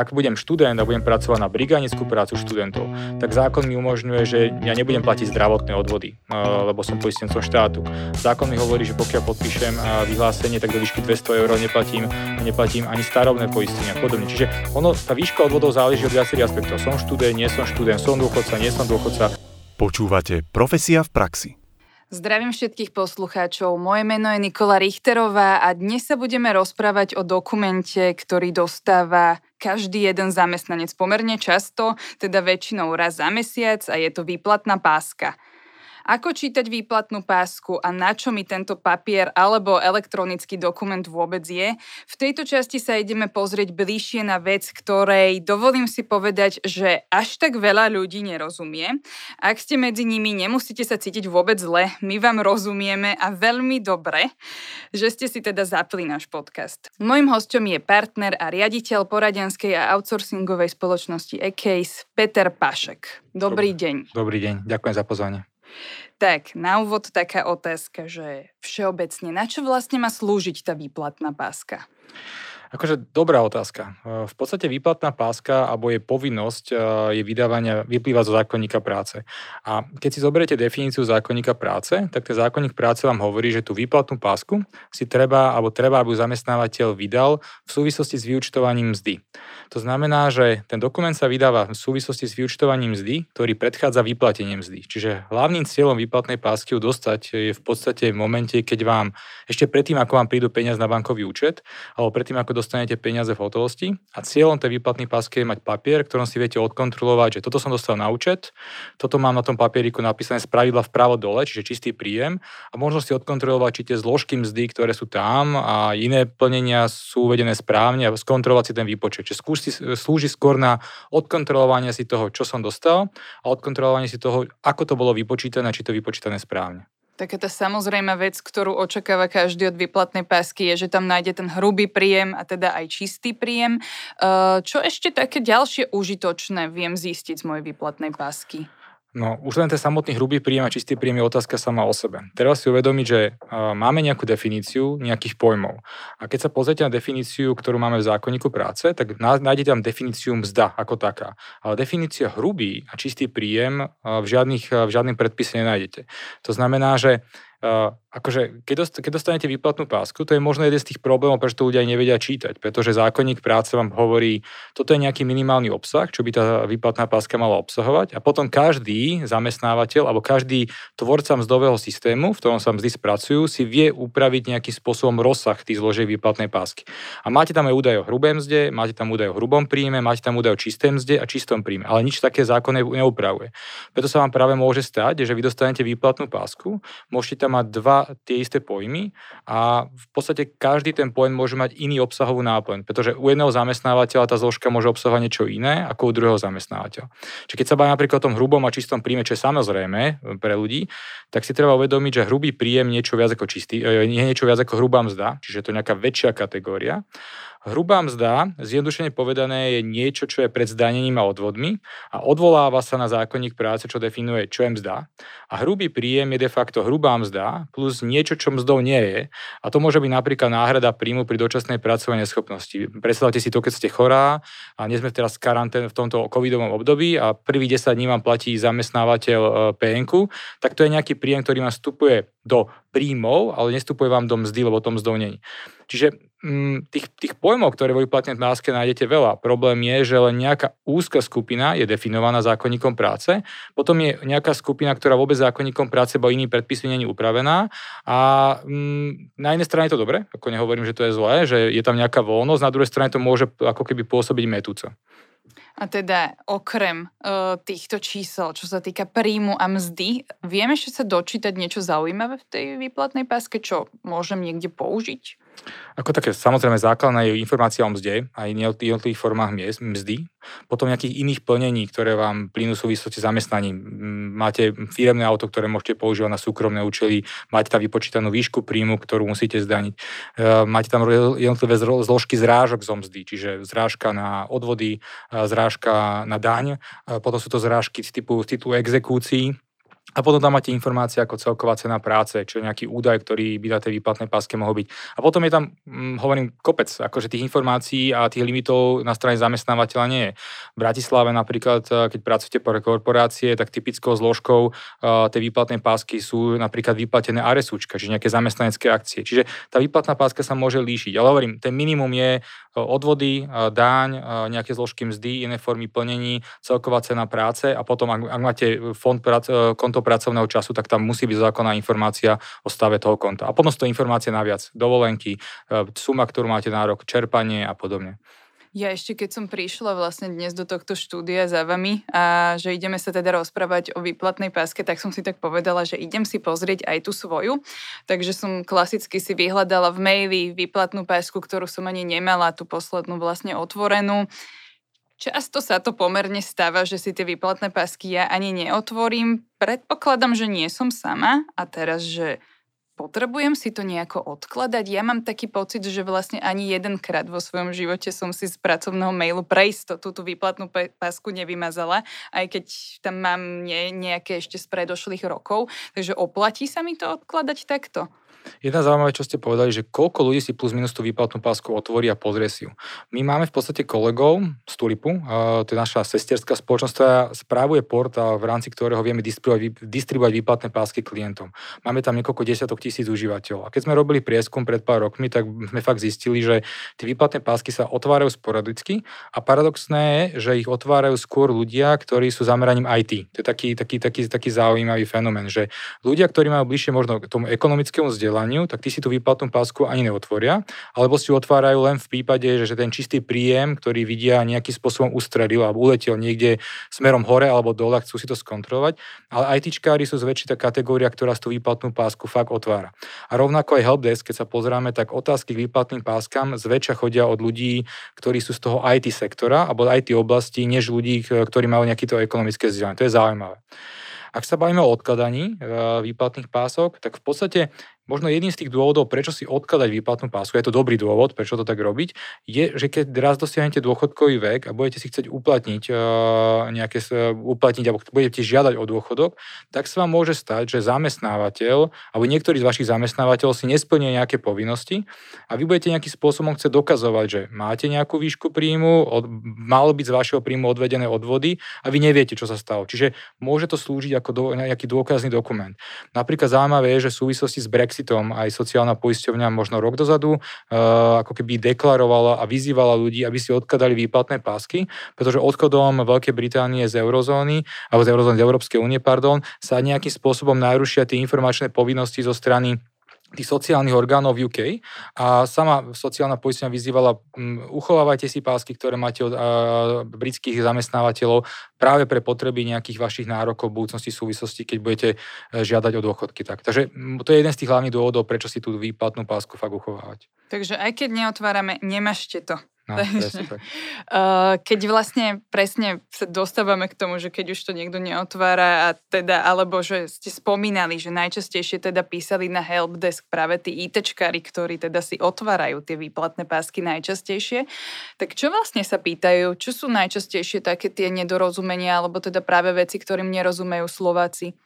Ak budem študent a budem pracovať na brigánickú prácu študentov, tak zákon mi umožňuje, že ja nebudem platiť zdravotné odvody, lebo som poistencom štátu. Zákon mi hovorí, že pokiaľ podpíšem vyhlásenie, tak do výšky 200 eur neplatím, neplatím ani starobné poistenie a podobne. Čiže ono, tá výška odvodov záleží od viacerých aspektov. Som študent, nie som študent, som dôchodca, nie som dôchodca. Počúvate Profesia v praxi. Zdravím všetkých poslucháčov. Moje meno je Nikola Richterová a dnes sa budeme rozprávať o dokumente, ktorý dostáva každý jeden zamestnanec pomerne často, teda väčšinou raz za mesiac a je to výplatná páska. Ako čítať výplatnú pásku a na čo mi tento papier alebo elektronický dokument vôbec je? V tejto časti sa ideme pozrieť bližšie na vec, ktorej dovolím si povedať, že až tak veľa ľudí nerozumie. Ak ste medzi nimi, nemusíte sa cítiť vôbec zle, my vám rozumieme a veľmi dobre, že ste si teda zapli náš podcast. Mojím hostom je partner a riaditeľ poradenskej a outsourcingovej spoločnosti eCase Peter Pašek. Dobrý deň. Dobrý deň, ďakujem za pozvanie. Tak, na úvod taká otázka, že všeobecne, na čo vlastne má slúžiť tá výplatná páska? Akože dobrá otázka. V podstate výplatná páska alebo je povinnosť e, je vydávania vyplýva zo zákonníka práce. A keď si zoberiete definíciu zákonníka práce, tak ten zákonník práce vám hovorí, že tú výplatnú pásku si treba, alebo treba, aby zamestnávateľ vydal v súvislosti s vyučtovaním mzdy. To znamená, že ten dokument sa vydáva v súvislosti s vyučtovaním mzdy, ktorý predchádza vyplatenie mzdy. Čiže hlavným cieľom výplatnej pásky ju dostať je v podstate v momente, keď vám ešte predtým, ako vám prídu peniaze na bankový účet, alebo predtým, ako dostanete peniaze v hotovosti. A cieľom tej výplatnej pásky je mať papier, ktorom si viete odkontrolovať, že toto som dostal na účet, toto mám na tom papieriku napísané z pravidla vpravo dole, čiže čistý príjem a možno si odkontrolovať, či tie zložky mzdy, ktoré sú tam a iné plnenia sú uvedené správne a skontrolovať si ten výpočet. Čiže skúsi, slúži skôr na odkontrolovanie si toho, čo som dostal a odkontrolovanie si toho, ako to bolo vypočítané, či to vypočítané správne. Taká tá samozrejme vec, ktorú očakáva každý od výplatnej pásky, je, že tam nájde ten hrubý príjem a teda aj čistý príjem. Čo ešte také ďalšie užitočné viem zistiť z mojej výplatnej pásky? No, už len ten samotný hrubý príjem a čistý príjem je otázka sama o sebe. Treba si uvedomiť, že máme nejakú definíciu nejakých pojmov. A keď sa pozrite na definíciu, ktorú máme v zákonníku práce, tak nájdete tam definíciu mzda ako taká. Ale definícia hrubý a čistý príjem v, žiadnych, v žiadnym predpise nenájdete. To znamená, že Uh, akože keď, dost, keď dostanete výplatnú pásku, to je možno jeden z tých problémov, prečo to ľudia nevedia čítať, pretože zákonník práce vám hovorí, toto je nejaký minimálny obsah, čo by tá výplatná páska mala obsahovať a potom každý zamestnávateľ alebo každý tvorca mzdového systému, v ktorom sa mzdy spracujú, si vie upraviť nejakým spôsobom rozsah tých zložiek výplatnej pásky. A máte tam aj údaj o hrubé mzde, máte tam údaj o hrubom príjme, máte tam údaj o čisté mzde a čistom príjme, ale nič také zákon neupravuje. Preto sa vám práve môže stať, že vy dostanete výplatnú pásku, môžete tam mať dva tie isté pojmy a v podstate každý ten pojem môže mať iný obsahovú náplň, pretože u jedného zamestnávateľa tá zložka môže obsahovať niečo iné ako u druhého zamestnávateľa. Čiže keď sa bavíme napríklad o tom hrubom a čistom príjme, čo je samozrejme pre ľudí, tak si treba uvedomiť, že hrubý príjem niečo viac ako čistý, je niečo viac ako hrubá mzda, čiže to je nejaká väčšia kategória. Hrubá mzda, zjednodušene povedané, je niečo, čo je pred zdanením a odvodmi a odvoláva sa na zákonník práce, čo definuje, čo je mzda. A hrubý príjem je de facto hrubá mzda plus niečo, čo mzdou nie je. A to môže byť napríklad náhrada príjmu pri dočasnej pracovnej neschopnosti. Predstavte si to, keď ste chorá a nie sme teraz karantén v tomto covidovom období a prvý 10 dní vám platí zamestnávateľ e, PNK, tak to je nejaký príjem, ktorý vám vstupuje do príjmov, ale nestupuje vám do mzdy, lebo to mzdou nie. Čiže tých, tých pojmov, ktoré vo výplatnej máske nájdete veľa. Problém je, že len nejaká úzka skupina je definovaná zákonníkom práce, potom je nejaká skupina, ktorá vôbec zákonníkom práce bo iný predpis není upravená a mm, na jednej strane je to dobre, ako nehovorím, že to je zlé, že je tam nejaká voľnosť, na druhej strane to môže ako keby pôsobiť metúco. A teda okrem uh, týchto čísel, čo sa týka príjmu a mzdy, vieme ešte sa dočítať niečo zaujímavé v tej výplatnej páske, čo môžem niekde použiť? Ako také samozrejme základná je informácia o mzde a jednotlivých formách mzdy. Potom nejakých iných plnení, ktoré vám plynú súvislosti s zamestnaním. Máte firemné auto, ktoré môžete používať na súkromné účely, máte tam vypočítanú výšku príjmu, ktorú musíte zdaniť. E, máte tam jednotlivé zložky zrážok zo mzdy, čiže zrážka na odvody, zrážka na daň, potom sú to zrážky z typu, z typu exekúcií, A potom tam máte informácie ako celková cena práce, čo je nejaký údaj, ktorý by na tej výplatnej páske mohol byť. A potom je tam, hm, hovorím, kopec, akože tých informácií a tých limitov na strane zamestnávateľa nie je. V Bratislave napríklad, eh, keď pracujete pre korporácie, tak typickou zložkou uh, tej výplatnej pásky sú napríklad vyplatené RSUčka, čiže nejaké zamestnanecké akcie. Čiže tá výplatná páska sa môže líšiť. Ale hovorím, ten minimum je odvody, dáň, nejaké zložky mzdy, iné formy plnení, celková cena práce a potom, ak, ak máte fond prac, konto pracovného času, tak tam musí byť zákonná informácia o stave toho konta. A potom sú to informácie naviac, dovolenky, suma, ktorú máte nárok, čerpanie a podobne. Ja ešte keď som prišla vlastne dnes do tohto štúdia za vami a že ideme sa teda rozprávať o výplatnej páske, tak som si tak povedala, že idem si pozrieť aj tú svoju. Takže som klasicky si vyhľadala v maili výplatnú pásku, ktorú som ani nemala, tú poslednú vlastne otvorenú. Často sa to pomerne stáva, že si tie výplatné pásky ja ani neotvorím. Predpokladám, že nie som sama a teraz, že potrebujem si to nejako odkladať. Ja mám taký pocit, že vlastne ani jedenkrát vo svojom živote som si z pracovného mailu pre istotu tú výplatnú pásku nevymazala, aj keď tam mám nie, nejaké ešte z predošlých rokov. Takže oplatí sa mi to odkladať takto? Jedna zaujímavé, čo ste povedali, že koľko ľudí si plus minus tú výplatnú pásku otvorí a pozrie si ju. My máme v podstate kolegov z Tulipu, to je naša sesterská spoločnosť, ktorá správuje portál, v rámci ktorého vieme distribuovať výplatné pásky klientom. Máme tam niekoľko desiatok tisíc užívateľov. A keď sme robili prieskum pred pár rokmi, tak sme fakt zistili, že tie výplatné pásky sa otvárajú sporadicky a paradoxné je, že ich otvárajú skôr ľudia, ktorí sú zameraním IT. To je taký, taký, taký, taký zaujímavý fenomén, že ľudia, ktorí majú bližšie možno k tomu ekonomickému vzdelaniu, vzdelaniu, tak tí si tú výplatnú pásku ani neotvoria, alebo si ju otvárajú len v prípade, že ten čistý príjem, ktorý vidia nejakým spôsobom ustredil alebo uletel niekde smerom hore alebo dole, chcú si to skontrolovať. Ale ITčkári sú zväčší tá kategória, ktorá tú výplatnú pásku fakt otvára. A rovnako aj helpdesk, keď sa pozráme, tak otázky k výplatným páskam zväčša chodia od ľudí, ktorí sú z toho IT sektora alebo IT oblasti, než ľudí, ktorí majú nejaký to ekonomické vzdelanie. To je zaujímavé. Ak sa bavíme o odkladaní e, výplatných pások, tak v podstate možno jedným z tých dôvodov, prečo si odkladať výplatnú pásku, je to dobrý dôvod, prečo to tak robiť, je, že keď raz dosiahnete dôchodkový vek a budete si chcieť uplatniť uh, nejaké, uplatniť alebo budete žiadať o dôchodok, tak sa vám môže stať, že zamestnávateľ alebo niektorý z vašich zamestnávateľov si nesplní nejaké povinnosti a vy budete nejakým spôsobom chcieť dokazovať, že máte nejakú výšku príjmu, od, malo byť z vašeho príjmu odvedené odvody a vy neviete, čo sa stalo. Čiže môže to slúžiť ako do, nejaký dôkazný dokument. Napríklad zaujímavé je, že v súvislosti s Brexit Brexitom aj sociálna poisťovňa možno rok dozadu uh, ako keby deklarovala a vyzývala ľudí, aby si odkladali výplatné pásky, pretože odchodom Veľkej Británie z eurozóny, alebo z eurozóny z Európskej únie, pardon, sa nejakým spôsobom narušia tie informačné povinnosti zo strany tých sociálnych orgánov v UK a sama sociálna poistenia vyzývala, um, uchovávajte si pásky, ktoré máte od uh, britských zamestnávateľov práve pre potreby nejakých vašich nárokov v budúcnosti súvislosti, keď budete uh, žiadať o dôchodky. Tak. Takže um, to je jeden z tých hlavných dôvodov, prečo si tú výplatnú pásku fakt uchovávať. Takže aj keď neotvárame, nemažte to. No, uh, keď vlastne presne sa dostávame k tomu, že keď už to niekto neotvára a teda, alebo že ste spomínali, že najčastejšie teda písali na helpdesk práve tí ITčkári, ktorí teda si otvárajú tie výplatné pásky najčastejšie, tak čo vlastne sa pýtajú? Čo sú najčastejšie také tie nedorozumenia, alebo teda práve veci, ktorým nerozumejú Slováci?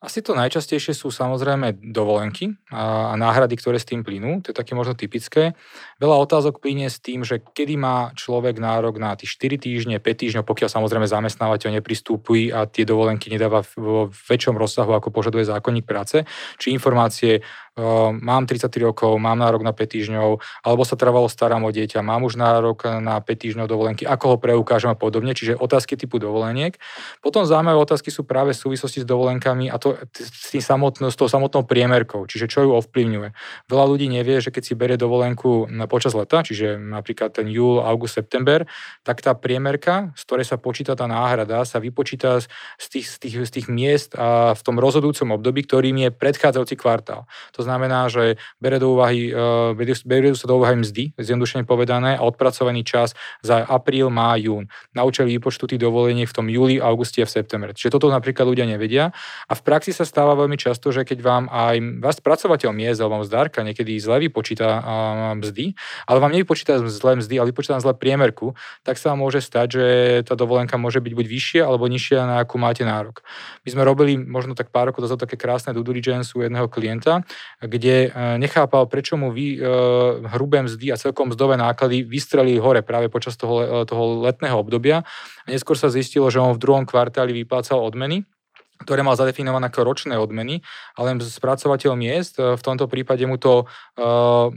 Asi to najčastejšie sú samozrejme dovolenky a, náhrady, ktoré s tým plynú. To je také možno typické. Veľa otázok plynie s tým, že kedy má človek nárok na tých 4 týždne, 5 týždňov, pokiaľ samozrejme zamestnávateľ nepristúpi a tie dovolenky nedáva vo väčšom rozsahu, ako požaduje zákonník práce. Či informácie mám 33 rokov, mám nárok na 5 týždňov, alebo sa trvalo starám o dieťa, mám už nárok na 5 týždňov dovolenky, ako ho preukážem a podobne, čiže otázky typu dovoleniek. Potom zaujímavé otázky sú práve v súvislosti s dovolenkami a to s, tým samotnou, s tou samotnou priemerkou, čiže čo ju ovplyvňuje. Veľa ľudí nevie, že keď si berie dovolenku počas leta, čiže napríklad ten júl, august, september, tak tá priemerka, z ktorej sa počíta tá náhrada, sa vypočíta z tých, z tých, z tých miest a v tom rozhodujúcom období, ktorým je predchádzajúci kvartál. To To znamená, že bere do úvahy, berú sa do úvahy mzdy, zjednodušene povedané, a odpracovaný čas za apríl, má, jún. Na účel výpočtu tých dovoleniek v tom júli, auguste a v septembre. Čiže toto napríklad ľudia nevedia. A v praxi sa stáva veľmi často, že keď vám aj vás pracovateľ miest alebo zdárka niekedy zle vypočíta mzdy, ale vám nevypočíta zle mzdy, ale vypočíta zle priemerku, tak sa vám môže stať, že tá dovolenka môže byť buď vyššia alebo nižšia, na akú máte nárok. My sme robili možno tak pár rokov dozadu také krásne due diligence u jedného klienta, kde e, nechápal, prečo mu vy, e, hrubé mzdy a celkom mzdové náklady vystrelili hore práve počas toho, toho letného obdobia. A neskôr sa zistilo, že on v druhom kvartáli vyplácal odmeny ktoré mal zadefinované ako ročné odmeny, ale spracovateľ miest e, v tomto prípade mu to uh,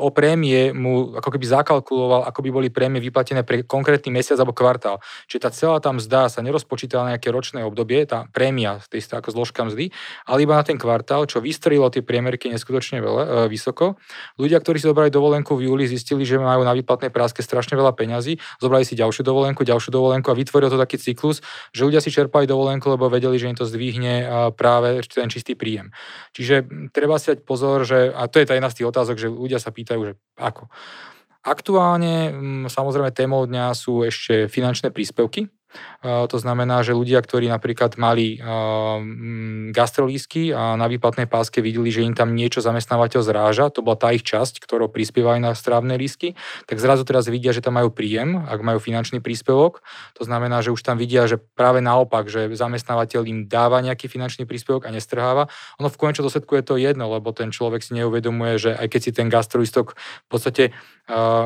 o prémie mu ako keby zakalkuloval, ako by boli prémie vyplatené pre konkrétny mesiac alebo kvartál. Čiže tá celá tam zdá sa nerozpočítala na nejaké ročné obdobie, tá prémia, to ako zložka mzdy, ale iba na ten kvartál, čo vystrelilo tie priemerky neskutočne veľa, uh, vysoko. Ľudia, ktorí si zobrali dovolenku v júli, zistili, že majú na výplatnej práske strašne veľa peňazí, zobrali si ďalšiu dovolenku, ďalšiu dovolenku a vytvoril to taký cyklus, že ľudia si čerpali dovolenku dovolenku, lebo vedeli, že im to zdvihne práve ten čistý príjem. Čiže treba si dať pozor, že, a to je tá jedna z tých otázok, že ľudia sa pýtajú, že ako. Aktuálne samozrejme témou dňa sú ešte finančné príspevky, to znamená, že ľudia, ktorí napríklad mali gastrolísky a na výplatnej páske videli, že im tam niečo zamestnávateľ zráža, to bola tá ich časť, ktorou prispievajú na strávne lístky, tak zrazu teraz vidia, že tam majú príjem, ak majú finančný príspevok. To znamená, že už tam vidia, že práve naopak, že zamestnávateľ im dáva nejaký finančný príspevok a nestrháva. Ono v konečnom dôsledku je to jedno, lebo ten človek si neuvedomuje, že aj keď si ten gastrolistok v podstate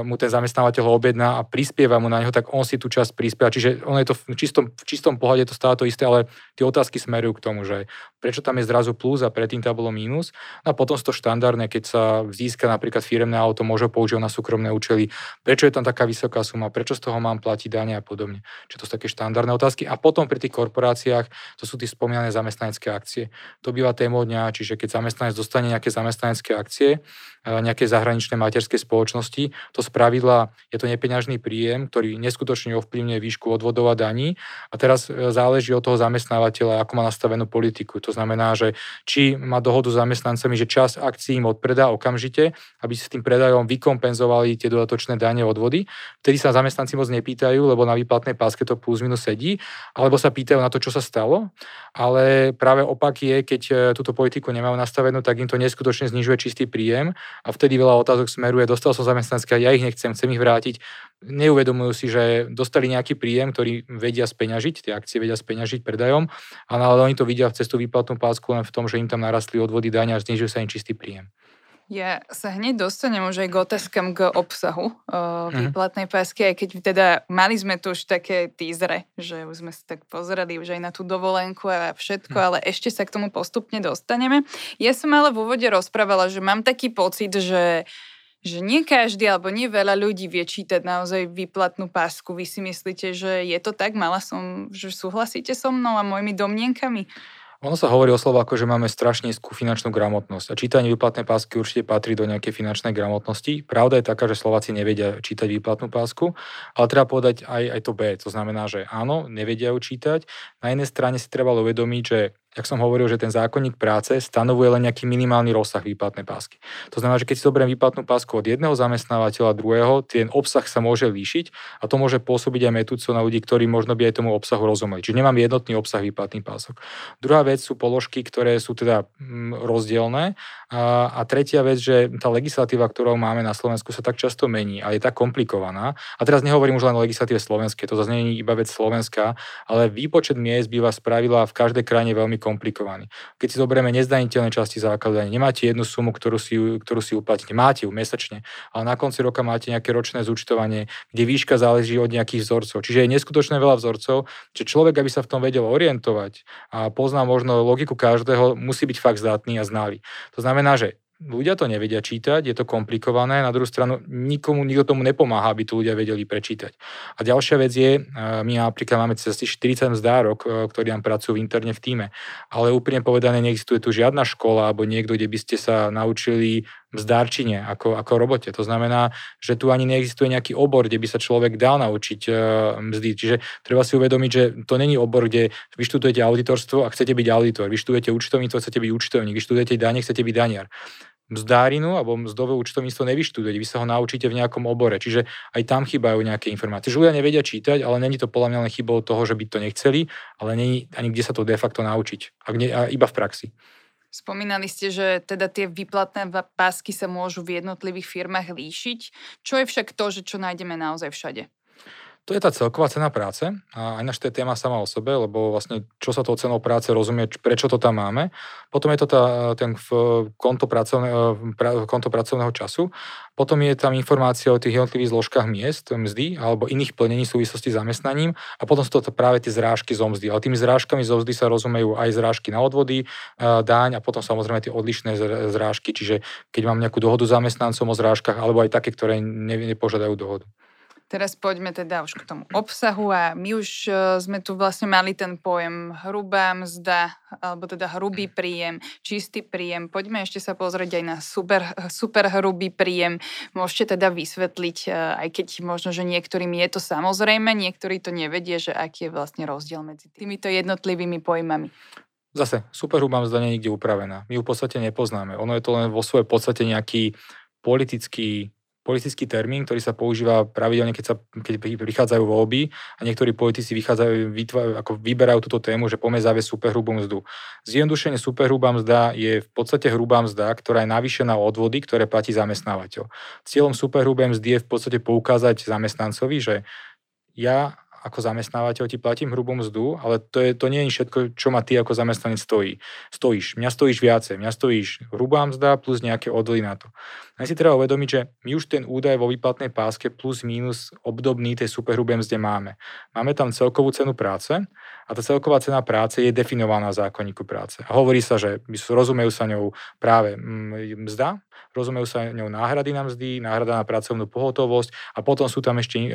mu ten zamestnávateľ ho objedná a prispieva mu na neho, tak on si tú časť prispieva. Čiže ono je to v čistom, v čistom pohľade to stále to isté, ale tie otázky smerujú k tomu, že prečo tam je zrazu plus a predtým tam bolo mínus. No a potom sú to štandardné, keď sa získa napríklad firemné auto, môže použiť na súkromné účely, prečo je tam taká vysoká suma, prečo z toho mám platiť dane a podobne. Čiže to sú také štandardné otázky. A potom pri tých korporáciách to sú tie spomínané zamestnanecké akcie. To býva témou dňa, čiže keď zamestnanec dostane nejaké zamestnanecké akcie, nejaké zahraničné materské spoločnosti, to spravidla je to nepeňažný príjem, ktorý neskutočne ovplyvňuje výšku odvodov a daní. A teraz e, záleží od toho zamestnávateľa, ako má nastavenú politiku. To znamená, že či má dohodu s zamestnancami, že čas akcií im odpredá okamžite, aby si s tým predajom vykompenzovali tie dodatočné dane odvody. Vtedy sa zamestnanci moc nepýtajú, lebo na výplatnej páske to plus minus sedí, alebo sa pýtajú na to, čo sa stalo. Ale práve opak je, keď e, túto politiku nemajú nastavenú, tak im to neskutočne znižuje čistý príjem a vtedy veľa otázok smeruje, dostal som zamestnanské, ja ich nechcem, chcem ich vrátiť. Neuvedomujú si, že dostali nejaký príjem, ktorý vedia speňažiť, tie akcie vedia speňažiť predajom, ale oni to vidia v cestu výplatnú pásku len v tom, že im tam narastli odvody dania a znižuje sa im čistý príjem. Ja sa hneď dostanem už aj k otázkam k obsahu uh, výplatnej pásky, aj keď teda mali sme tu už také týzre, že už sme sa tak pozreli už aj na tú dovolenku a všetko, mm. ale ešte sa k tomu postupne dostaneme. Ja som ale v úvode rozprávala, že mám taký pocit, že že nie každý alebo nie veľa ľudí vie čítať naozaj výplatnú pásku. Vy si myslíte, že je to tak? Mala som, že súhlasíte so mnou a mojimi domnienkami? Ono sa hovorí o Slováku, že máme strašne nízku finančnú gramotnosť a čítanie výplatnej pásky určite patrí do nejakej finančnej gramotnosti. Pravda je taká, že Slováci nevedia čítať výplatnú pásku, ale treba povedať aj, aj to B. To znamená, že áno, nevedia ju čítať. Na jednej strane si treba uvedomiť, že jak som hovoril, že ten zákonník práce stanovuje len nejaký minimálny rozsah výplatnej pásky. To znamená, že keď si zoberiem výplatnú pásku od jedného zamestnávateľa druhého, ten obsah sa môže líšiť a to môže pôsobiť aj metúco na ľudí, ktorí možno by aj tomu obsahu rozumeli. Čiže nemám jednotný obsah výplatných pások. Druhá vec sú položky, ktoré sú teda mm, rozdielne. A, a tretia vec, že tá legislatíva, ktorú máme na Slovensku, sa tak často mení a je tak komplikovaná. A teraz nehovorím už len o legislatíve slovenskej, to zase nie je iba vec slovenská, ale výpočet miest býva spravila v každej krajine veľmi komplikovaný. Keď si zoberieme nezdaniteľné časti základu nemáte jednu sumu, ktorú si, ktorú si uplatíte. Máte ju mesačne, ale na konci roka máte nejaké ročné zúčtovanie, kde výška záleží od nejakých vzorcov. Čiže je neskutočne veľa vzorcov, že človek, aby sa v tom vedel orientovať a pozná možno logiku každého, musí byť fakt zdatný a znalý. To znamená, že ľudia to nevedia čítať, je to komplikované, na druhú stranu nikomu, nikto tomu nepomáha, aby to ľudia vedeli prečítať. A ďalšia vec je, my napríklad máme cez 40 zdárok, e, ktorí nám pracujú interne v týme, ale úplne povedané neexistuje tu žiadna škola alebo niekto, kde by ste sa naučili mzdárčine ako, ako robote. To znamená, že tu ani neexistuje nejaký obor, kde by sa človek dal naučiť uh, mzdy. Čiže treba si uvedomiť, že to není obor, kde vyštudujete auditorstvo a chcete byť auditor, vyštudujete účtovníctvo, chcete byť účtovník, vyštudujete dane, chcete byť daniar mzdárinu alebo mzdové účtovníctvo nevyštudujete, vy sa ho naučíte v nejakom obore, čiže aj tam chýbajú nejaké informácie. Že ľudia nevedia čítať, ale není to podľa mňa len chybou toho, že by to nechceli, ale není ani kde sa to de facto naučiť, ak nie, a iba v praxi. Spomínali ste, že teda tie výplatné pásky sa môžu v jednotlivých firmách líšiť. Čo je však to, že čo nájdeme naozaj všade? To je tá celková cena práce a aj naša téma sama o sebe, lebo vlastne čo sa tou cenou práce rozumie, prečo to tam máme. Potom je to tá, ten konto, pracovné, pra, konto pracovného času. Potom je tam informácia o tých jednotlivých zložkách miest, mzdy alebo iných plnení súvislosti s zamestnaním a potom sú to práve tie zrážky zo mzdy. Ale tými zrážkami zo mzdy sa rozumejú aj zrážky na odvody, dáň a potom samozrejme tie odlišné zrážky, čiže keď mám nejakú dohodu zamestnancom o zrážkach alebo aj také, ktoré nepožiadajú dohodu. Teraz poďme teda už k tomu obsahu a my už e, sme tu vlastne mali ten pojem hrubá mzda, alebo teda hrubý príjem, čistý príjem. Poďme ešte sa pozrieť aj na super, super hrubý príjem. Môžete teda vysvetliť, e, aj keď možno, že niektorým je to samozrejme, niektorí to nevedie, že aký je vlastne rozdiel medzi týmito jednotlivými pojmami. Zase, superhrubá mzda nie je nikde upravená. My ju v podstate nepoznáme. Ono je to len vo svojej podstate nejaký politický politický termín, ktorý sa používa pravidelne, keď, sa, keď prichádzajú voľby a niektorí politici vychádzajú, vytvárajú, ako vyberajú túto tému, že poďme zaviesť superhrubú mzdu. Zjednodušenie superhrubá mzda je v podstate hrubá mzda, ktorá je navýšená o odvody, ktoré platí zamestnávateľ. Cieľom superhrubej mzdy je v podstate poukázať zamestnancovi, že ja ako zamestnávateľ ti platím hrubú mzdu, ale to, je, to nie je všetko, čo ma ty ako zamestnanec stojí. Stojíš, mňa stojíš viacej, mňa stojíš hrubá mzda plus nejaké odvody na to. A si treba uvedomiť, že my už ten údaj vo výplatnej páske plus minus obdobný tej superhrubej mzde máme. Máme tam celkovú cenu práce a tá celková cena práce je definovaná v zákonníku práce. A hovorí sa, že rozumejú sa ňou práve mm, mzda, rozumejú sa ňou náhrady na mzdy, náhrada na pracovnú pohotovosť a potom sú tam ešte, e,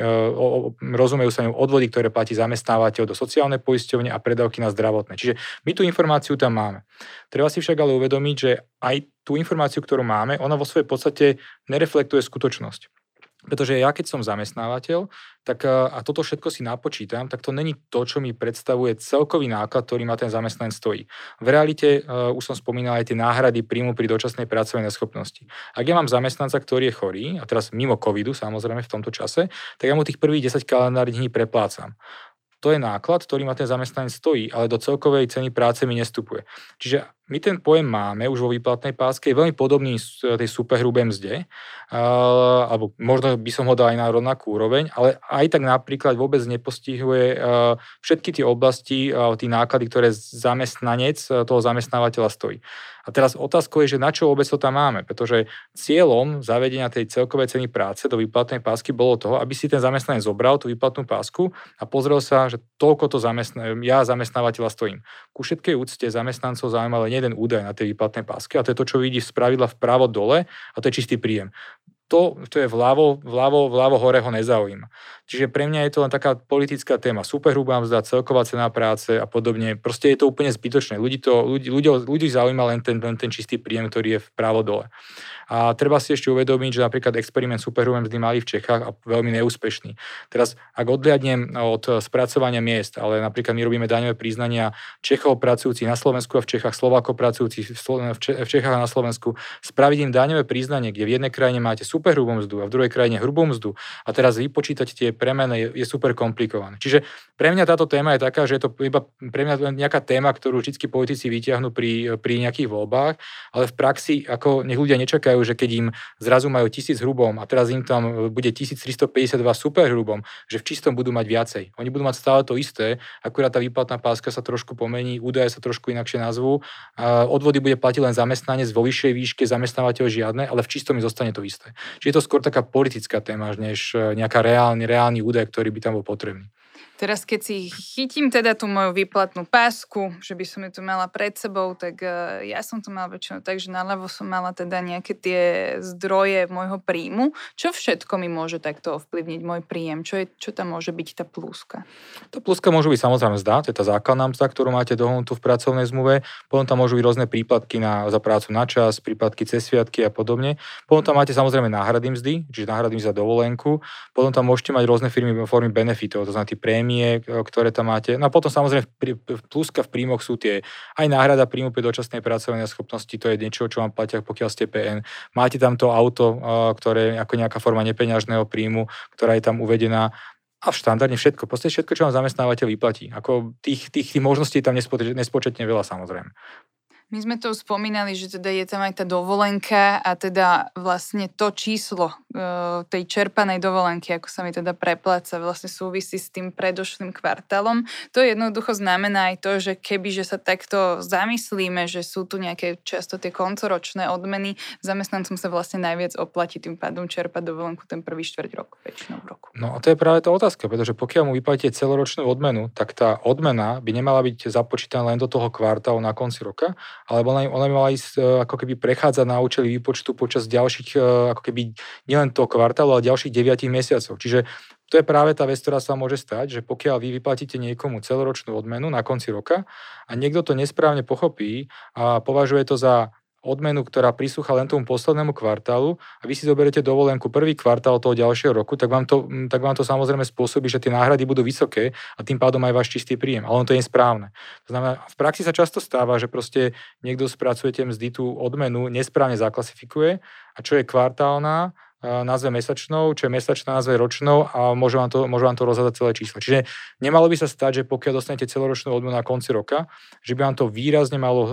rozumejú sa ňou odvody, ktoré platí zamestnávateľ do sociálnej poisťovne a predávky na zdravotné. Čiže my tú informáciu tam máme. Treba si však ale uvedomiť, že aj tú informáciu, ktorú máme, ona vo svojej podstate nereflektuje skutočnosť. Pretože ja, keď som zamestnávateľ, tak a toto všetko si napočítam, tak to není to, čo mi predstavuje celkový náklad, ktorý ma ten zamestnanec stojí. V realite, uh, už som spomínal aj tie náhrady príjmu pri dočasnej pracovnej neschopnosti. Ak ja mám zamestnanca, ktorý je chorý, a teraz mimo covidu samozrejme v tomto čase, tak ja mu tých prvých 10 kalendárnych dní preplácam to je náklad, ktorý ma ten zamestnanec stojí, ale do celkovej ceny práce mi nestupuje. Čiže my ten pojem máme už vo výplatnej páske, je veľmi podobný tej superhrubej mzde, alebo možno by som ho dal aj na rovnakú úroveň, ale aj tak napríklad vôbec nepostihuje všetky tie oblasti, tie náklady, ktoré zamestnanec toho zamestnávateľa stojí. A teraz otázkou je, že na čo vôbec to tam máme, pretože cieľom zavedenia tej celkovej ceny práce do výplatnej pásky bolo toho, aby si ten zamestnanec zobral tú výplatnú pásku a pozrel sa, že toľko to zamestná, ja zamestnávateľa stojím. Ku všetkej úcte zamestnancov zaujíma len jeden údaj na tej výplatnej páske a to je to, čo vidí z pravidla vpravo dole a to je čistý príjem to, čo je vľavo, vľavo, vľavo hore ho nezaujíma. Čiže pre mňa je to len taká politická téma. Superhrubá mzda, celková cena práce a podobne. Proste je to úplne zbytočné. Ľudí, to, ľudí, ľudí, ľudí zaujíma len ten, len ten čistý príjem, ktorý je vpravo dole. A treba si ešte uvedomiť, že napríklad experiment superhrubé mzdy mali v Čechách a veľmi neúspešný. Teraz, ak odliadnem od spracovania miest, ale napríklad my robíme daňové priznania Čechov pracujúcich na Slovensku a v Čechách, Slovákov pracujúcich v Čechách a na Slovensku, spraviť im daňové priznanie, kde v jednej krajine máte superhrubú mzdu a v druhej krajine hrubú mzdu a teraz vypočítať tie premeny je, je super komplikované. Čiže pre mňa táto téma je taká, že je to iba pre mňa nejaká téma, ktorú vždy politici vyťahnú pri, pri nejakých voľbách, ale v praxi ako nech ľudia nečakajú, že keď im zrazu majú tisíc hrubom a teraz im tam bude 1352 super hrubom, že v čistom budú mať viacej. Oni budú mať stále to isté, akurát tá výplatná páska sa trošku pomení, údaje sa trošku inakšie nazvú, odvody bude platiť len zamestnanec vo vyššej výške, zamestnávateľ žiadne, ale v čistom mi zostane to isté. Čiže je to skôr taká politická téma, než e, nejaká reálny, reálny údaj, ktorý by tam bol potrebný. Teraz keď si chytím teda tú moju výplatnú pásku, že by som ju tu mala pred sebou, tak uh, ja som to mala väčšinou tak, že naľavo som mala teda nejaké tie zdroje môjho príjmu. Čo všetko mi môže takto ovplyvniť môj príjem? Čo, je, čo tam môže byť tá pluska? Tá pluska môže byť samozrejme zdá, to je tá základná mzda, ktorú máte dohodnutú v pracovnej zmluve. Potom tam môžu byť rôzne príplatky na, za prácu na čas, príplatky cez sviatky a podobne. Potom tam máte samozrejme náhrady mzdy, čiže náhrady za dovolenku. Potom tam môžete mať rôzne firmy formy benefitov, to znamená prémie prémie, ktoré tam máte. No a potom samozrejme pluska v príjmoch sú tie aj náhrada príjmu pri dočasnej pracovnej schopnosti, to je niečo, čo vám platia, pokiaľ ste PN. Máte tam to auto, ktoré je ako nejaká forma nepeňažného príjmu, ktorá je tam uvedená a v štandardne všetko, proste všetko, čo vám zamestnávateľ vyplatí. Ako tých, tých, tých možností je tam nespočetne veľa samozrejme. My sme to spomínali, že teda je tam aj tá dovolenka a teda vlastne to číslo e, tej čerpanej dovolenky, ako sa mi teda prepláca, vlastne súvisí s tým predošlým kvartálom. To jednoducho znamená aj to, že keby že sa takto zamyslíme, že sú tu nejaké často tie koncoročné odmeny, zamestnancom sa vlastne najviac oplatí tým pádom čerpať dovolenku ten prvý štvrť rok, väčšinou roku. No a to je práve tá otázka, pretože pokiaľ mu vyplatíte celoročnú odmenu, tak tá odmena by nemala byť započítaná len do toho kvartálu na konci roka, alebo ona, ona mala ísť e, ako keby prechádzať na účely výpočtu počas ďalších, e, ako keby nielen toho kvartálu, ale ďalších 9 mesiacov. Čiže to je práve tá vec, ktorá sa môže stať, že pokiaľ vy vyplatíte niekomu celoročnú odmenu na konci roka a niekto to nesprávne pochopí a považuje to za odmenu, ktorá prisúcha len tomu poslednému kvartálu a vy si zoberete dovolenku prvý kvartál toho ďalšieho roku, tak vám to, tak vám to samozrejme spôsobí, že tie náhrady budú vysoké a tým pádom aj váš čistý príjem. Ale on to je správne. To znamená, v praxi sa často stáva, že proste niekto spracujete mzdy tú odmenu nesprávne zaklasifikuje a čo je kvartálna, nazve mesačnou, čo je mesačná nazve ročnou a môže vám to, môže vám to rozhľadať celé číslo. Čiže nemalo by sa stať, že pokiaľ dostanete celoročnú odmenu na konci roka, že by vám to výrazne malo e,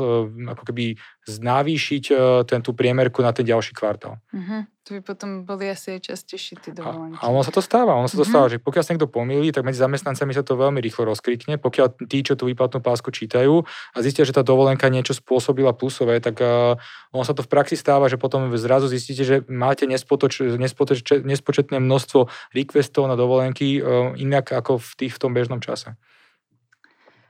ako keby znávýšiť e, ten, tú priemerku na ten ďalší kvartál. Uh-huh. To by potom boli asi aj častejšie tie dovolenky. A, a ono sa to stáva, ono sa to mm-hmm. stáva, že pokiaľ sa niekto pomýli, tak medzi zamestnancami sa to veľmi rýchlo rozkrikne. Pokiaľ tí, čo tú výplatnú pásku čítajú a zistia, že tá dovolenka niečo spôsobila plusové, tak uh, ono sa to v praxi stáva, že potom zrazu zistíte, že máte nespotoč, nespotoč, nespočetné množstvo requestov na dovolenky uh, inak ako v, tých, v tom bežnom čase.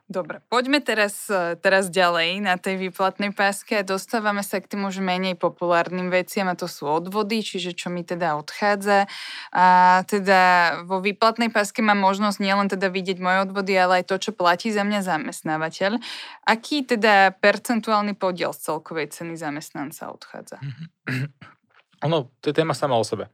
Dobre, poďme teraz, teraz ďalej na tej výplatnej páske a dostávame sa k tým už menej populárnym veciam a to sú odvody, čiže čo mi teda odchádza. A teda vo výplatnej páske mám možnosť nielen teda vidieť moje odvody, ale aj to, čo platí za mňa zamestnávateľ. Aký teda percentuálny podiel z celkovej ceny zamestnanca odchádza? Ono, to je téma sama o sebe.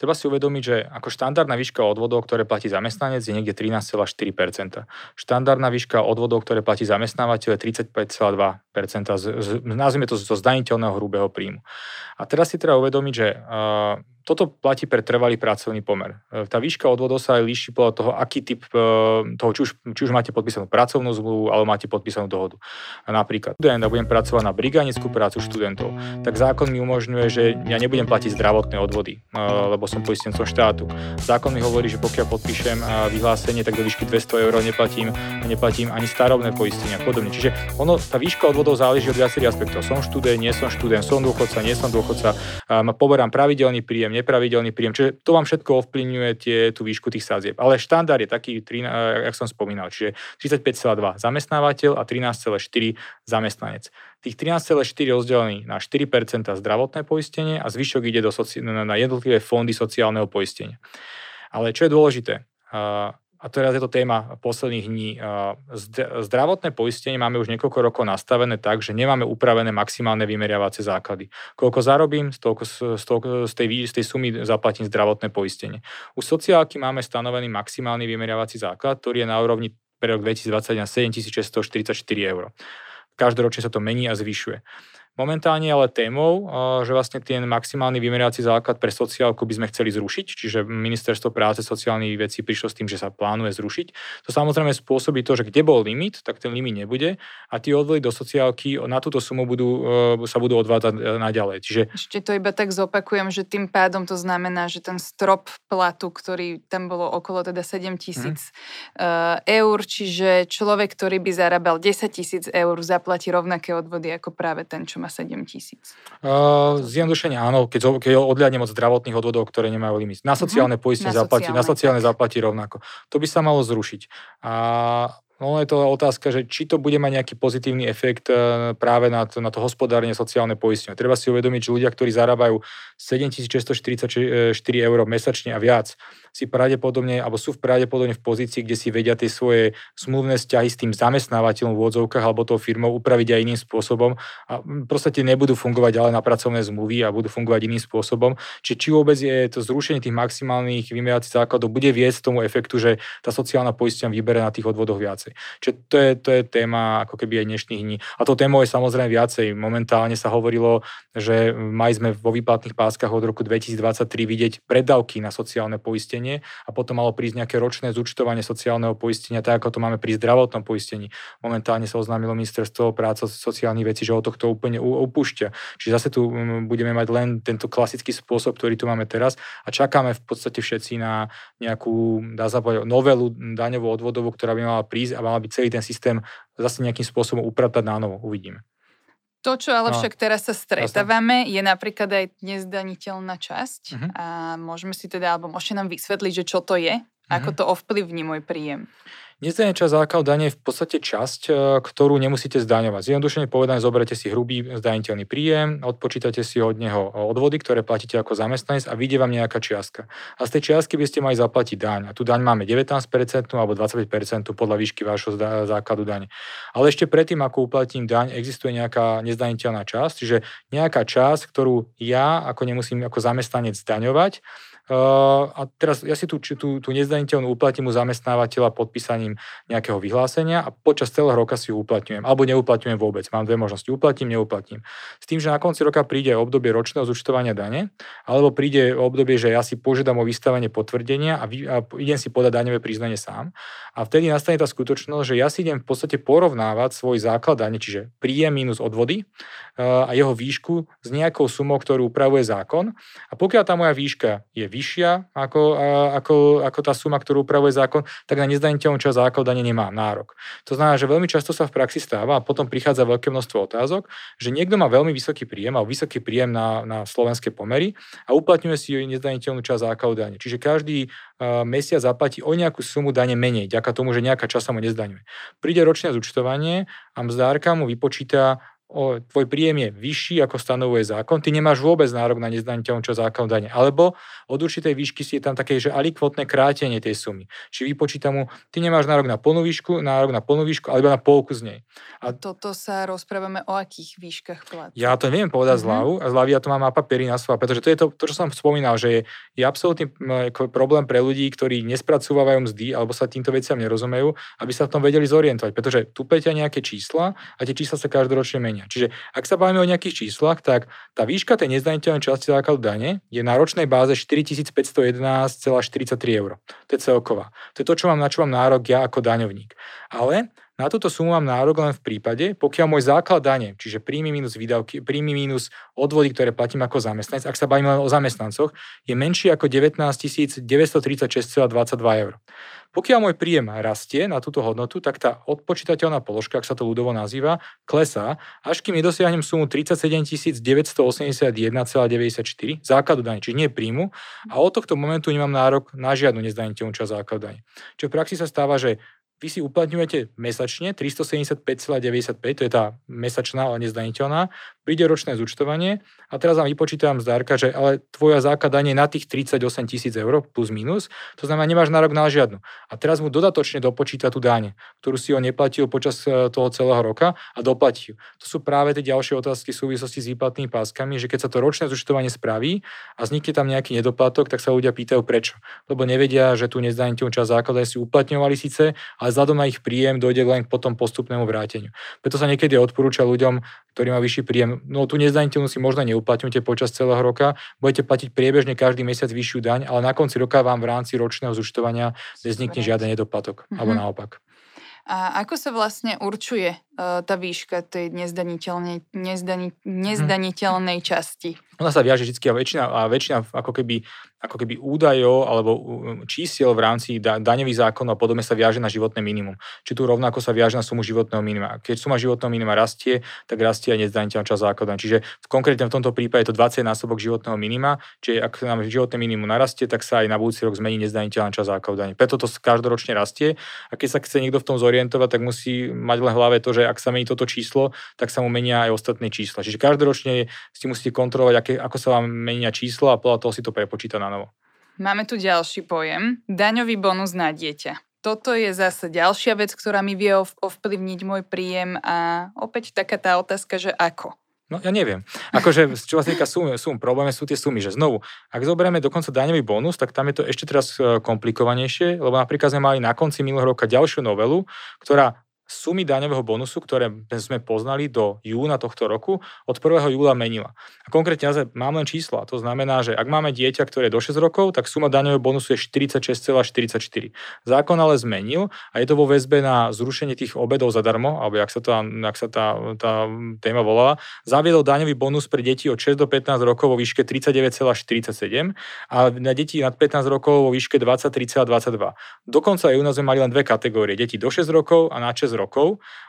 Treba si uvedomiť, že ako štandardná výška odvodov, ktoré platí zamestnanec, je niekde 13,4%. Štandardná výška odvodov, ktoré platí zamestnávateľ, je 35,2%. Z, z, nazvime to zo zdaniteľného hrubého príjmu. A teraz si treba uvedomiť, že uh, toto platí pre trvalý pracovný pomer. E, tá výška odvodov sa aj líši podľa toho, aký typ e, toho, či už, či už máte podpísanú pracovnú zmluvu, alebo máte podpísanú dohodu. Napríklad, študent budem pracovať na brigánickú prácu študentov, tak zákon mi umožňuje, že ja nebudem platiť zdravotné odvody, lebo som poistencom štátu. Zákon mi hovorí, že pokiaľ podpíšem vyhlásenie, tak do výšky 200 eur neplatím, neplatím ani starobné poistenie a podobne. Čiže ono, tá výška odvodov záleží od viacerých aspektov. Som študent, nie som študent, som dôchodca, nie som dôchodca, poberám pravidelný príjem, nepravidelný príjem. Čiže to vám všetko ovplyvňuje tie, tú výšku tých sadzieb. Ale štandard je taký, jak som spomínal, čiže 35,2 zamestnávateľ a 13,4 zamestnanec. Tých 13,4 rozdelený na 4% zdravotné poistenie a zvyšok ide do soci- na jednotlivé fondy sociálneho poistenia. Ale čo je dôležité, a teraz je to téma posledných dní. Zdravotné poistenie máme už niekoľko rokov nastavené tak, že nemáme upravené maximálne vymeriavacie základy. Koľko zarobím, toľko, z, tej, z tej sumy zaplatím zdravotné poistenie. U sociálky máme stanovený maximálny vymeriavací základ, ktorý je na úrovni pre rok 2021 7644 eur. Každoročne sa to mení a zvyšuje. Momentálne ale témou, že vlastne ten maximálny vymeriaci základ pre sociálku by sme chceli zrušiť, čiže ministerstvo práce sociálnych vecí prišlo s tým, že sa plánuje zrušiť. To samozrejme spôsobí to, že kde bol limit, tak ten limit nebude a tie odvody do sociálky na túto sumu budú, e, sa budú odvádzať e, naďalej. Čiže... Ešte to iba tak zopakujem, že tým pádom to znamená, že ten strop platu, ktorý tam bolo okolo teda 7 tisíc hmm. eur, čiže človek, ktorý by zarábal 10 tisíc eur, zaplatí rovnaké odvody ako práve ten, čo má 7 tisíc? Uh, zjednodušene áno, keď, keď odliadnem od zdravotných odvodov, ktoré nemajú limit. Na mhm. sociálne uh-huh. poistenie na zaplatí, na sociálne zaplatí rovnako. To by sa malo zrušiť. A No je to otázka, že či to bude mať nejaký pozitívny efekt e, práve na to, na to hospodárne sociálne poistenie. Treba si uvedomiť, že ľudia, ktorí zarábajú 7644 eur mesačne a viac, si pravdepodobne, alebo sú v pravdepodobne v pozícii, kde si vedia tie svoje smluvné vzťahy s tým zamestnávateľom v odzovkách alebo tou firmou upraviť aj iným spôsobom a proste nebudú fungovať ďalej na pracovné zmluvy a budú fungovať iným spôsobom. Čiže či vôbec je to zrušenie tých maximálnych vymeracích základov bude viesť tomu efektu, že tá sociálna poistenia vybere na tých odvodoch viacej. Čiže to je, to je téma ako keby aj dnešných dní. A to téma je samozrejme viacej. Momentálne sa hovorilo, že mali sme vo výplatných páskach od roku 2023 vidieť predávky na sociálne poistenie a potom malo prísť nejaké ročné zúčtovanie sociálneho poistenia, tak ako to máme pri zdravotnom poistení. Momentálne sa oznámilo ministerstvo práce sociálnych vecí, že o tohto úplne upúšťa. Čiže zase tu mm, budeme mať len tento klasický spôsob, ktorý tu máme teraz a čakáme v podstate všetci na nejakú, dá sa povedať, novelu daňovú odvodovú, ktorá by mala prísť mala byť celý ten systém zase nejakým spôsobom upratať na novo. Uvidíme. To, čo ale no. však teraz sa stretávame, je napríklad aj nezdaniteľná časť uh-huh. a môžeme si teda, alebo môžete nám vysvetliť, že čo to je, uh-huh. ako to ovplyvní môj príjem. Základ dane je v podstate časť, e, ktorú nemusíte zdaňovať. Zjednodušene povedané, zoberete si hrubý zdaniteľný príjem, odpočítate si od neho odvody, ktoré platíte ako zamestnanec a vyjde vám nejaká čiastka. A z tej čiastky by ste mali zaplatiť daň. A tu daň máme 19% alebo 25% podľa výšky vášho základu dane. Ale ešte predtým, ako uplatím daň, existuje nejaká nezdaniteľná časť, čiže nejaká časť, ktorú ja ako nemusím ako zamestnanec zdaňovať, a teraz ja si tú, tú, tú nezdaniteľnú uplatím u zamestnávateľa podpísaním nejakého vyhlásenia a počas celého roka si ju uplatňujem. Alebo neuplatňujem vôbec. Mám dve možnosti. Uplatím, neuplatím. S tým, že na konci roka príde obdobie ročného zúčtovania dane, alebo príde obdobie, že ja si požiadam o vystavenie potvrdenia a, vy, a idem si podať daňové priznanie sám. A vtedy nastane tá skutočnosť, že ja si idem v podstate porovnávať svoj základ dane, čiže príjem minus odvody a jeho výšku s nejakou sumou, ktorú upravuje zákon. A pokiaľ tá moja výška je vyššia ako, ako, ako tá suma, ktorú upravuje zákon, tak na nezdaniteľnú časť základane nemá nárok. To znamená, že veľmi často sa v praxi stáva a potom prichádza veľké množstvo otázok, že niekto má veľmi vysoký príjem, alebo vysoký príjem na, na slovenské pomery a uplatňuje si nezdaniteľnú časť základane. Čiže každý mesiac zaplatí o nejakú sumu dane menej, ďaká tomu, že nejaká časa mu nezdaňuje. Príde ročné zúčtovanie a mzdárka mu vypočíta o, tvoj príjem je vyšší, ako stanovuje zákon, ty nemáš vôbec nárok na nezdaniteľnú čo zákon dane. Alebo od určitej výšky si je tam také, že alikvotné krátenie tej sumy. Či vypočíta mu, ty nemáš nárok na plnú výšku, nárok na plnú výšku, alebo na polku z nej. A toto sa rozprávame o akých výškach platu? Ja to neviem povedať mm-hmm. zľavu, a zľavy ja to mám na papieri na svoj, pretože to je to, to, čo som spomínal, že je, je absolútny problém pre ľudí, ktorí nespracúvajú mzdy alebo sa týmto veciam nerozumejú, aby sa v tom vedeli zorientovať, pretože tu peťa nejaké čísla a tie čísla sa každoročne menia zdanenia. Čiže ak sa bavíme o nejakých číslach, tak tá výška tej nezdaniteľnej časti základu dane je na ročnej báze 4511,43 eur. To je celková. To je to, čo mám, na čo mám nárok ja ako daňovník. Ale na túto sumu mám nárok len v prípade, pokiaľ môj základ dane, čiže príjmy minus výdavky, príjmy minus odvody, ktoré platím ako zamestnanec, ak sa bavíme len o zamestnancoch, je menší ako 19 936,22 eur. Pokiaľ môj príjem rastie na túto hodnotu, tak tá odpočítateľná položka, ak sa to ľudovo nazýva, klesá, až kým nedosiahnem sumu 37 981,94 základu dane, čiže nie príjmu, a od tohto momentu nemám nárok na žiadnu nezdaniteľnú časť základu dane. Čo v praxi sa stáva, že vy si uplatňujete mesačne 375,95, to je tá mesačná, ale nezdaniteľná, príde ročné zúčtovanie a teraz vám vypočítam zdárka, že ale tvoja základanie na tých 38 tisíc eur plus minus, to znamená, nemáš nárok na žiadnu. A teraz mu dodatočne dopočíta tú dáň, ktorú si ho neplatil počas e, toho celého roka a doplatí ju. To sú práve tie ďalšie otázky v súvislosti s výplatnými páskami, že keď sa to ročné zúčtovanie spraví a vznikne tam nejaký nedoplatok, tak sa ľudia pýtajú prečo. Lebo nevedia, že tú nezdaniteľnú časť základania si uplatňovali síce, ale ale vzhľadom na ich príjem dojde len k potom postupnému vráteniu. Preto sa niekedy odporúča ľuďom, ktorí majú vyšší príjem, no tu nezdaniteľnú si možno neuplatňujete počas celého roka, budete platiť priebežne každý mesiac vyššiu daň, ale na konci roka vám v rámci ročného zúčtovania neznikne žiaden nedoplatok, mm-hmm. alebo naopak. A ako sa vlastne určuje tá výška tej nezdaniteľnej, nezdani, nezdaniteľnej časti? ona sa viaže vždy a väčšina, a väčšina ako keby ako keby údajov alebo čísiel v rámci da, daňových zákonov a podobne sa viaže na životné minimum. Či tu rovnako sa viaže na sumu životného minima. Keď suma životného minima rastie, tak rastie aj nezdaniteľná časť základná. Čiže v, konkrétne v tomto prípade je to 20 násobok životného minima, čiže ak nám životné minimum narastie, tak sa aj na budúci rok zmení nezdaniteľná časť základná. Preto to každoročne rastie a keď sa chce niekto v tom zorientovať, tak musí mať len v hlave to, že ak sa mení toto číslo, tak sa mu menia aj ostatné čísla. Čiže každoročne si musíte kontrolovať, aké, ako sa vám menia číslo a podľa toho si to prepočíta na novo. Máme tu ďalší pojem. Daňový bonus na dieťa. Toto je zase ďalšia vec, ktorá mi vie ovplyvniť môj príjem a opäť taká tá otázka, že ako. No ja neviem. Akože, čo sa týka sum, sum, problémy sú tie sumy, že znovu, ak zoberieme dokonca daňový bonus, tak tam je to ešte teraz e, komplikovanejšie, lebo napríklad sme mali na konci minulého roka ďalšiu novelu, ktorá sumy daňového bonusu, ktoré sme poznali do júna tohto roku, od 1. júla menila. A konkrétne ja mám len čísla. To znamená, že ak máme dieťa, ktoré je do 6 rokov, tak suma daňového bonusu je 46,44. Zákon ale zmenil a je to vo väzbe na zrušenie tých obedov zadarmo, alebo ak sa, to, ak sa tá, tá téma volala, zaviedol daňový bonus pre deti od 6 do 15 rokov vo výške 39,47 a na deti nad 15 rokov vo výške 23,22. Dokonca aj u sme mali len dve kategórie. Deti do 6 rokov a na 6 rokov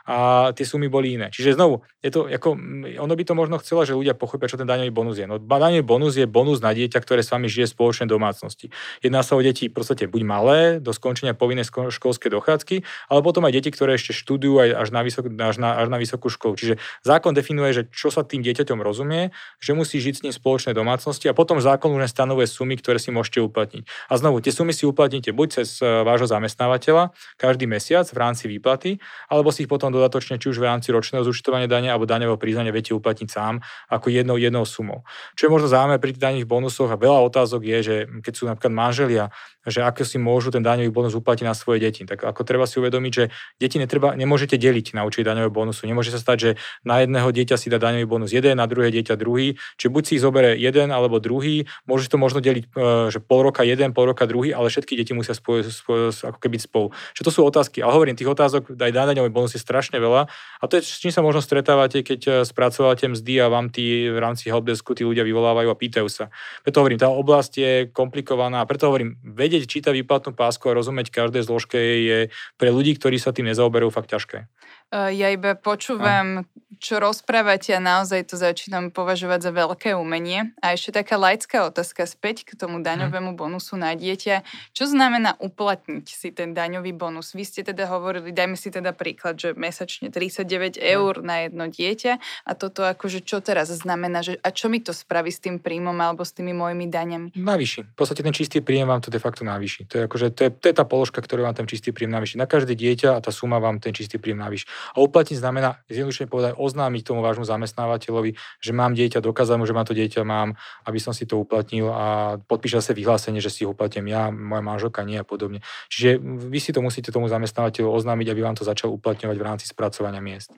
a tie sumy boli iné. Čiže znovu, je to ako, ono by to možno chcelo, že ľudia pochopia, čo ten daňový bonus je. No, daňový bonus je bonus na dieťa, ktoré s vami žije v spoločnej domácnosti. Jedná sa o deti v podstate buď malé, do skončenia povinnej školskej dochádzky, ale potom aj deti, ktoré ešte študujú aj až na, vysok, až, na, až na vysokú školu. Čiže zákon definuje, že čo sa tým dieťaťom rozumie, že musí žiť s ním v spoločnej domácnosti a potom zákon už stanovuje sumy, ktoré si môžete uplatniť. A znovu, tie sumy si uplatníte buď cez e, vášho zamestnávateľa každý mesiac v rámci výplaty, alebo si ich potom dodatočne či už v rámci ročného zúčtovania dania alebo daňového priznania viete uplatniť sám ako jednou jednou sumou. Čo je možno zaujímavé pri daných bonusoch a veľa otázok je, že keď sú napríklad manželia, že ako si môžu ten daňový bonus uplatiť na svoje deti. Tak ako treba si uvedomiť, že deti netreba, nemôžete deliť na určite daňového bonusu. Nemôže sa stať, že na jedného dieťa si dá daňový bonus jeden, na druhé dieťa druhý. Čiže buď si ich zoberie jeden alebo druhý, môže to možno deliť, e, že pol roka jeden, pol roka druhý, ale všetky deti musia spolu, spolu, ako keby spolu. Čo to sú otázky. Ale hovorím, tých otázok aj daňový bonus je strašne veľa. A to je, s čím sa možno stretávate, keď e, spracovávate mzdy a vám tí v rámci helpdesku tí ľudia vyvolávajú a pýtajú sa. Preto hovorím, tá oblasť je komplikovaná, preto hovorím, vedieť čítať výplatnú pásku a rozumieť každej zložke je pre ľudí, ktorí sa tým nezaoberajú, fakt ťažké. E, ja iba počúvam, čo rozprávate a naozaj to začínam považovať za veľké umenie. A ešte taká laická otázka späť k tomu daňovému bonusu na dieťa. Čo znamená uplatniť si ten daňový bonus? Vy ste teda hovorili, dajme si teda príklad, že mesačne 39 eur na jedno dieťa a toto akože čo teraz znamená, že a čo mi to spraví s tým príjmom alebo s tými mojimi daňami? Navýši. V podstate ten čistý príjem vám to de facto navýši. To je, akože, to je, to je tá položka, ktorú vám ten čistý príjem navýši. Na každé dieťa a tá suma vám ten čistý príjem navýši. A uplatniť znamená, zjednodušene povedať, oznámiť tomu vášmu zamestnávateľovi, že mám dieťa, dokázať mu, že má to dieťa mám, aby som si to uplatnil a podpíša sa vyhlásenie, že si ho uplatím ja, moja manželka nie a podobne. Čiže vy si to musíte tomu zamestnávateľu oznámiť, aby vám to začal uplatňovať v rámci spracovania miest.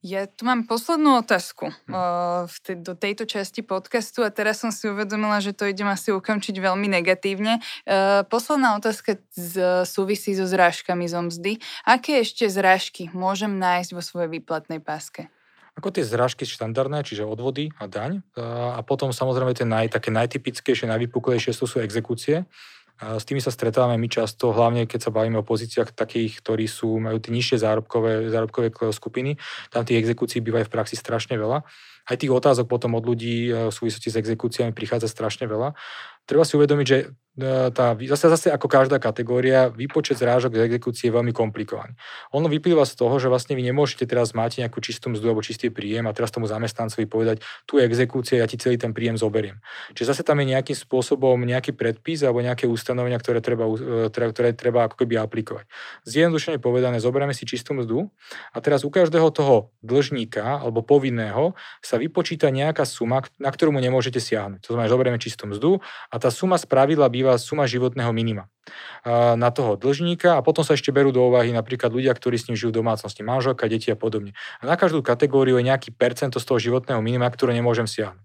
Ja tu mám poslednú otázku hm. v te, do tejto časti podcastu a teraz som si uvedomila, že to idem asi ukončiť veľmi negatívne. Posledná otázka z, súvisí so zrážkami zo mzdy. Aké ešte zrážky môžem nájsť vo svojej výplatnej páske? Ako tie zrážky štandardné, čiže odvody a daň. A potom samozrejme tie naj, také najtypickejšie, najvypuklejšie sú, sú exekúcie. S tými sa stretávame my často, hlavne keď sa bavíme o pozíciách takých, ktorí sú, majú tie nižšie zárobkové, zárobkové skupiny. Tam tých exekúcií bývajú v praxi strašne veľa. Aj tých otázok potom od ľudí e, v súvislosti s exekúciami prichádza strašne veľa. Treba si uvedomiť, že tá, zase, zase ako každá kategória, výpočet zrážok z exekúcie je veľmi komplikovaný. Ono vyplýva z toho, že vlastne vy nemôžete teraz mať nejakú čistú mzdu alebo čistý príjem a teraz tomu zamestnancovi povedať, tu je exekúcia, ja ti celý ten príjem zoberiem. Čiže zase tam je nejakým spôsobom nejaký predpis alebo nejaké ustanovenia, ktoré treba, e, ktoré treba ako keby aplikovať. Zjednodušene povedané, zoberieme si čistú mzdu a teraz u každého toho dlžníka alebo povinného sa vypočíta nejaká suma, na ktorú mu nemôžete siahnuť. To znamená, zoberieme čistú mzdu a tá suma spravidla by býva suma životného minima na toho dlžníka a potom sa ešte berú do úvahy napríklad ľudia, ktorí s ním žijú v domácnosti, manželka, deti a podobne. A na každú kategóriu je nejaký percento z toho životného minima, ktoré nemôžem siahnuť.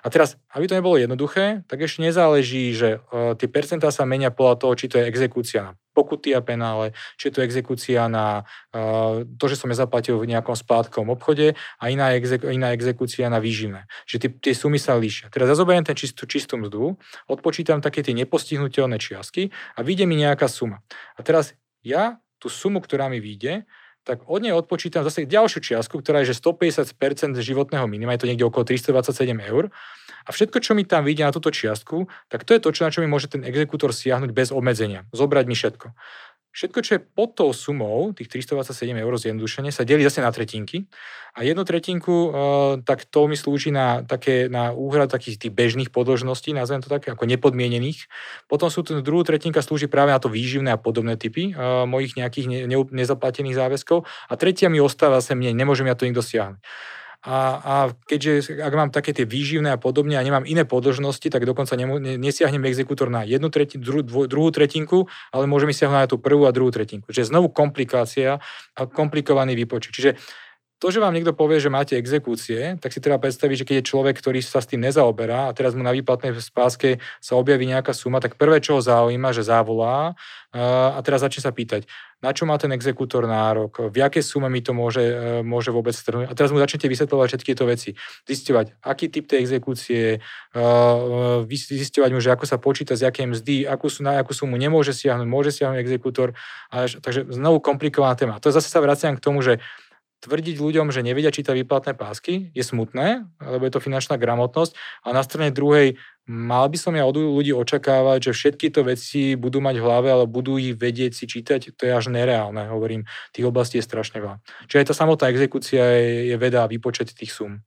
A teraz, aby to nebolo jednoduché, tak ešte nezáleží, že uh, tie percentá sa menia podľa toho, či to je exekúcia na pokuty a penále, či je to exekúcia na uh, to, že som nezaplatil v nejakom splátkovom obchode a iná, exek- iná exekúcia na výživné. Že tie, tie sumy sa líšia. Teraz ja zoberiem ten čistú, čistú mzdu, odpočítam také tie nepostihnutelné čiastky a vyjde mi nejaká suma. A teraz ja tú sumu, ktorá mi vyjde, tak od nej odpočítam zase ďalšiu čiastku, ktorá je že 150% životného minima, je to niekde okolo 327 eur. A všetko, čo mi tam vyjde na túto čiastku, tak to je to, čo, na čo mi môže ten exekútor siahnuť bez obmedzenia. Zobrať mi všetko. Všetko, čo je pod tou sumou, tých 327 eur zjednodušene, sa delí zase na tretinky. A jednu tretinku, uh, tak to mi slúži na, také, na úhrad takých tých bežných podložností, nazvem to také, ako nepodmienených. Potom sú tu druhú tretinka slúži práve na to výživné a podobné typy uh, mojich nejakých ne, ne, nezaplatených záväzkov. A tretia mi ostáva zase mne, nemôžem ja to nikto siahnuť. A, a keďže ak mám také tie výživné a podobne a nemám iné podložnosti, tak dokonca nemu, ne, nesiahnem exekútor na jednu treti, dru, dvo, druhú tretinku, ale môže mi siahnuť na tú prvú a druhú tretinku. Čiže znovu komplikácia a komplikovaný výpočet. Čiže to, že vám niekto povie, že máte exekúcie, tak si treba predstaviť, že keď je človek, ktorý sa s tým nezaoberá a teraz mu na výplatnej spáske sa objaví nejaká suma, tak prvé, čo ho zaujíma, že zavolá a teraz začne sa pýtať, na čo má ten exekútor nárok, v aké sume mi to môže, e, môže vôbec strhnúť. A teraz mu začnete vysvetľovať všetky tieto veci. Zisťovať, aký typ tej exekúcie, zisťovať mu, že ako sa počíta, z akej mzdy, akú, na akú sumu nemôže siahnuť, môže siahnuť exekútor. Takže znovu komplikovaná téma. To zase sa vraciam k tomu, že tvrdiť ľuďom, že nevedia čítať výplatné pásky, je smutné, lebo je to finančná gramotnosť. A na strane druhej, mal by som ja od ľudí očakávať, že všetky to veci budú mať v hlave, ale budú ich vedieť si čítať, to je až nereálne, hovorím. Tých oblastí je strašne veľa. Čiže aj tá samotná exekúcia je, je veda a výpočet tých sum.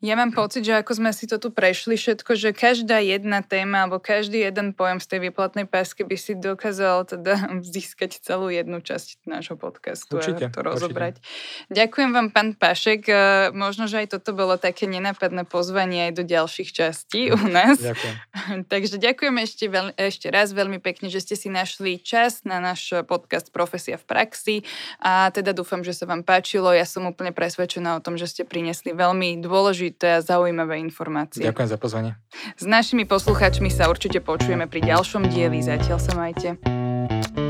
Ja mám pocit, že ako sme si to tu prešli všetko, že každá jedna téma alebo každý jeden pojem z tej výplatnej pásky by si dokázal teda získať celú jednu časť nášho podcastu určite, a to rozobrať. Určite. Ďakujem vám, pán Pašek. E, možno, že aj toto bolo také nenápadné pozvanie aj do ďalších častí u nás. Ďakujem. Takže ďakujem ešte, veľ, ešte raz veľmi pekne, že ste si našli čas na náš podcast Profesia v praxi a teda dúfam, že sa vám páčilo. Ja som úplne presvedčená o tom, že ste priniesli veľmi dôležitý dôležité a zaujímavé informácie. Ďakujem za pozvanie. S našimi poslucháčmi sa určite počujeme pri ďalšom dieli. Zatiaľ sa majte.